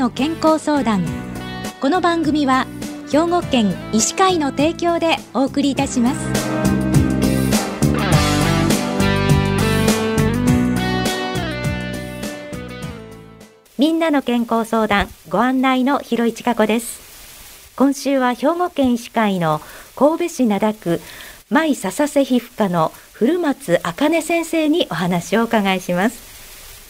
の健康相談。この番組は兵庫県医師会の提供でお送りいたします。みんなの健康相談ご案内の広市加子です。今週は兵庫県医師会の神戸市灘区舞笹瀬皮膚科の古松茜先生にお話をお伺いします。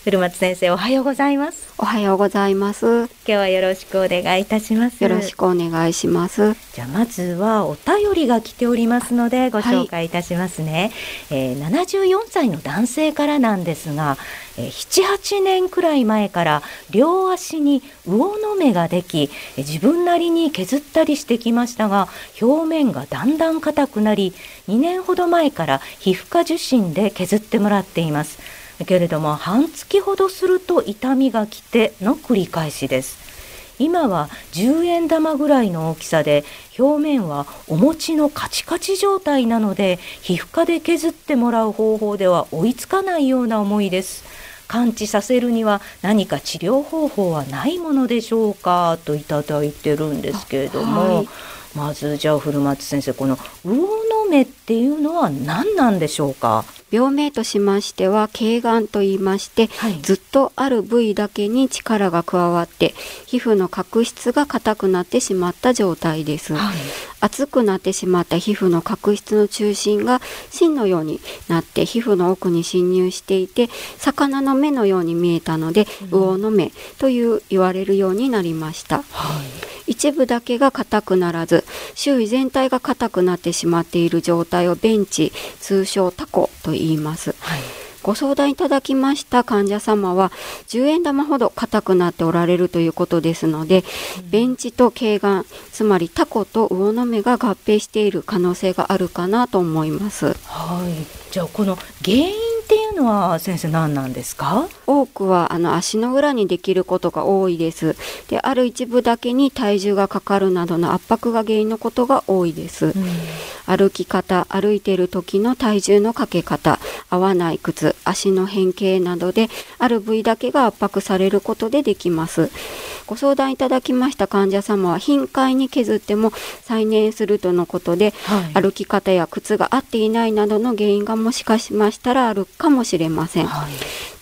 古松先生おはようございます。おはようございます。今日はよろしくお願いいたします。よろしくお願いします。じゃあまずはお便りが来ておりますのでご紹介いたしますね、はい、えー、74歳の男性からなんですが、えー、7、8年くらい前から両足に魚の目ができ自分なりに削ったりしてきましたが表面がだんだん硬くなり2年ほど前から皮膚科受診で削ってもらっていますけれども半月ほどすると痛みが来ての繰り返しです。今は10円玉ぐらいの大きさで表面はお餅のカチカチ状態なので皮膚科で削ってもらう方法では追いつかないような思いです。完治させるには何か治療方法はないものでしょうかといただいてるんですけれども、はい、まずじゃあ古松先生この魚の目っていうのは何なんでしょうか？病名としましては頸がんと言いまして、はい、ずっとある部位だけに力が加わって皮膚の角質が硬くなってしまった状態です、はい、熱くなってしまった皮膚の角質の中心が芯のようになって皮膚の奥に侵入していて魚の目のように見えたので、うん、魚の目という言われるようになりました、はい一部だけが硬くならず周囲全体が硬くなってしまっている状態をベンチ通称タコと言います。はいご相談いただきました患者様は10円玉ほど硬くなっておられるということですので、うん、ベンチと頸がんつまりタコと魚の目が合併している可能性があるかなと思います。はい、じゃあこの原因っていうのは先生何なんですか？多くはあの足の裏にできることが多いです。である一部だけに体重がかかるなどの圧迫が原因のことが多いです、うん、歩き方歩いている時の体重のかけ方合わない靴足の変形などである部位だけが圧迫されることでできますご相談いただきました患者様は頻回に削っても再燃するとのことで、はい、歩き方や靴が合っていないなどの原因がもしかしましたらあるかもしれません、はい、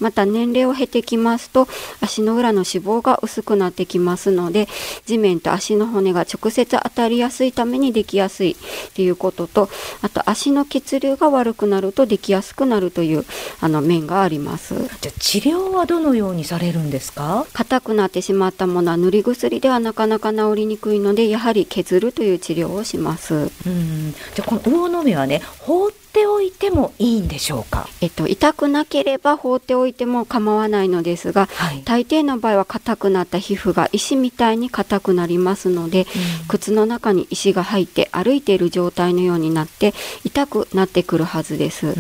また年齢を経てきますと足の裏の脂肪が薄くなってきますので地面と足の骨が直接当たりやすいためにできやすいということとあと足の血流が悪くなるとできやすくなるというあの面があります。じゃ治療はどのようにされるんですか？硬くなってしまったものは塗り薬ではなかなか治りにくいのでやはり削るという治療をします。うん。じゃこの魚の目はね放っておいてもいいんでしょうか、えっと、痛くなければ放っておいても構わないのですが、はい、大抵の場合は硬くなった皮膚が石みたいに硬くなりますので、うん、靴の中に石が入って歩いている状態のようになって痛くなってくるはずです。うん。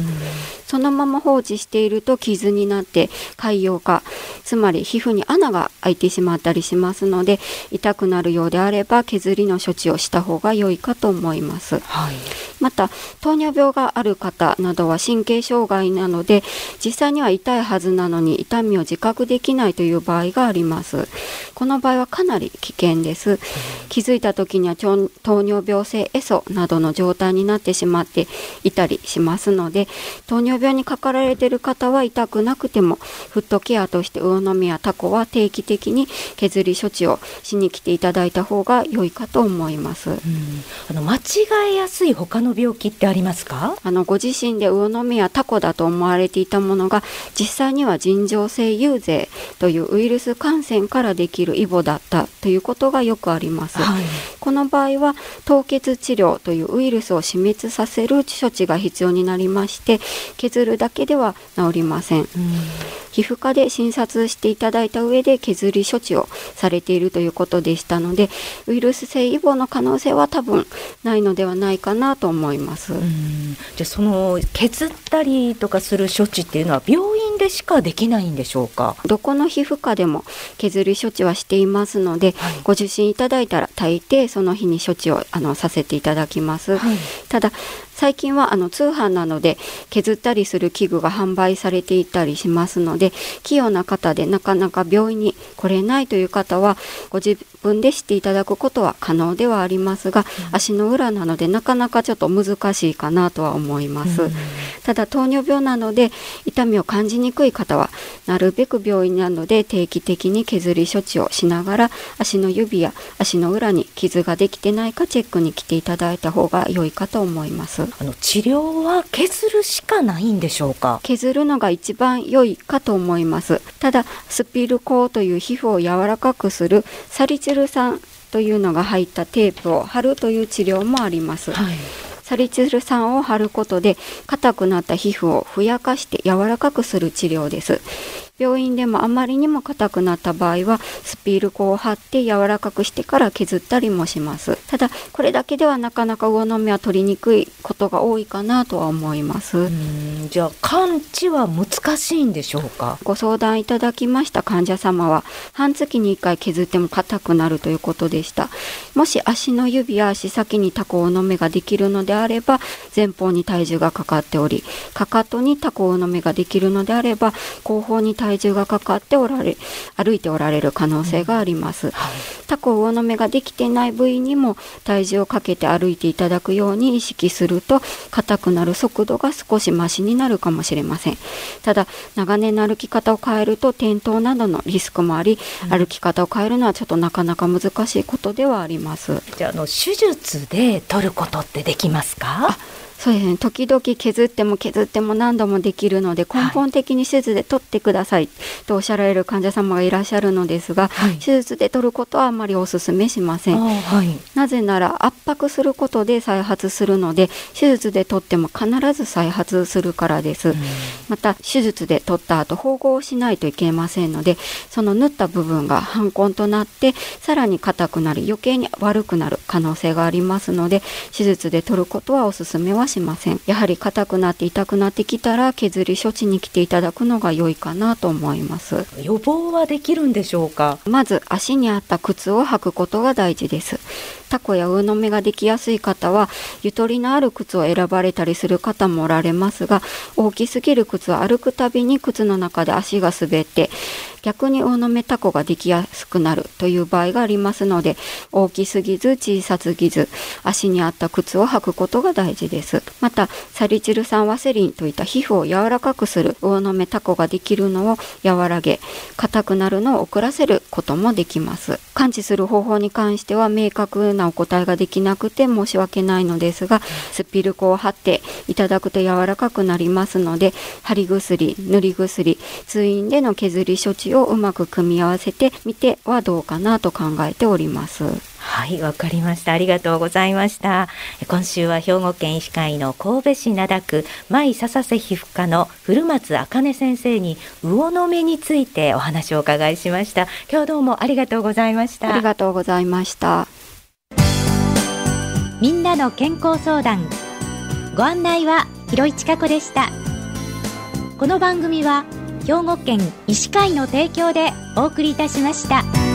そのまま放置していると傷になって潰瘍化つまり皮膚に穴が開いてしまったりしますので痛くなるようであれば削りの処置をした方が良いかと思います、はい、また糖尿病がある方などは神経障害なので実際には痛いはずなのに痛みを自覚できないという場合があります。この場合はかなり危険です、気づいた時には糖尿病性エソなどの状態になってしまっていたりしますので糖尿病にかかられている方は痛くなくてもフットケアとして魚の目やタコは定期的に削り処置をしに来ていただいた方が良いかと思います、うん、あの間違えやすい他の病気ってありますか？あのご自身で魚の目やタコだと思われていたものが実際には尋常性遊勢というウイルス感染からできるイボだったということがよくあります、はい、この場合は凍結治療というウイルスを死滅させる処置が必要になりまして削るだけでは治りません、うん皮膚科で診察していただいた上で削り処置をされているということでしたのでウイルス性イボの可能性は多分ないのではないかなと思います。じゃあその削ったりとかする処置っていうのは病院でしかできないんでしょうか？どこの皮膚科でも削り処置はしていますので、はい、ご受診いただいたら大抵その日に処置をあのさせていただきます。はい、ただ最近はあの通販なので削ったりする器具が販売されていたりしますので器用な方でなかなか病院に来れないという方はご自分でしていただくことは可能ではありますが、うん、足の裏なのでなかなかちょっと難しいかなとは思います、うん、ただ糖尿病なので痛みを感じにくい方はなるべく病院なので定期的に削り処置をしながら足の指や足の裏に傷ができてないかチェックに来ていただいた方が良いかと思いますあの治療は削るしかないんでしょうか？削るのが一番良いかと思います。ただスピルコという皮膚を柔らかくするサリチル酸というのが入ったテープを貼るという治療もあります、はい。サリチル酸を貼ることで硬くなった皮膚をふやかして柔らかくする治療です。病院でもあまりにも硬くなった場合はスピール粉を貼って柔らかくしてから削ったりもしますただこれだけではなかなか魚の目は取りにくいことが多いかなとは思います。じゃあ完治は難しいんでしょうか？ご相談いただきました患者様は半月に1回削っても硬くなるということでした。もし足の指や足先にタコ魚の目ができるのであれば前方に体重がかかっておりかかとにタコ魚の目ができるのであれば後方に体体重がかかっておられ歩いておられる可能性があります、うん。はい、タコ魚の目ができてない部位にも体重をかけて歩いていただくように意識すると硬くなる速度が少しマシになるかもしれません。ただ長年の歩き方を変えると転倒などのリスクもあり、うん、歩き方を変えるのはちょっとなかなか難しいことではありますじゃあの手術で取ることってできますかそうですね。時々削っても削っても何度もできるので根本的に手術で取ってくださいとおっしゃられる患者様がいらっしゃるのですが、はい、手術で取ることはあまりお勧めしません、はい、なぜなら圧迫することで再発するので手術で取っても必ず再発するからです、うん、また手術で取った後縫合しないといけませんのでその縫った部分が反根となってさらに硬くなり余計に悪くなる可能性がありますので手術で取ることはお勧めはしません。やはり硬くなって痛くなってきたら削り処置に来ていただくのが良いかなと思います。予防はできるんでしょうか？まず足に合った靴を履くことが大事です。タコや魚の目ができやすい方はゆとりのある靴を選ばれたりする方もおられますが大きすぎる靴は歩くたびに靴の中で足が滑って逆に魚の目タコができやすくなるという場合がありますので大きすぎず小さすぎず足に合った靴を履くことが大事です。またサリチル酸ワセリンといった皮膚を柔らかくする魚の目タコができるのを和らげ硬くなるのを遅らせることもできます。感知する方法に関しては明確なお答えができなくて申し訳ないのですがスピルコを貼っていただくと柔らかくなりますので貼り薬塗り薬通院での削り処置をうまく組み合わせてみてはどうかなと考えております。はいわかりました。ありがとうございました。今週は兵庫県医師会の神戸市灘区舞笹瀬皮膚科の古松茜先生に魚の目についてお話をお伺いしました。今日どうもありがとうございました。ありがとうございました。みんなの健康相談。ご案内は広市千佳子でした。この番組は兵庫県医師会の提供でお送りいたしました。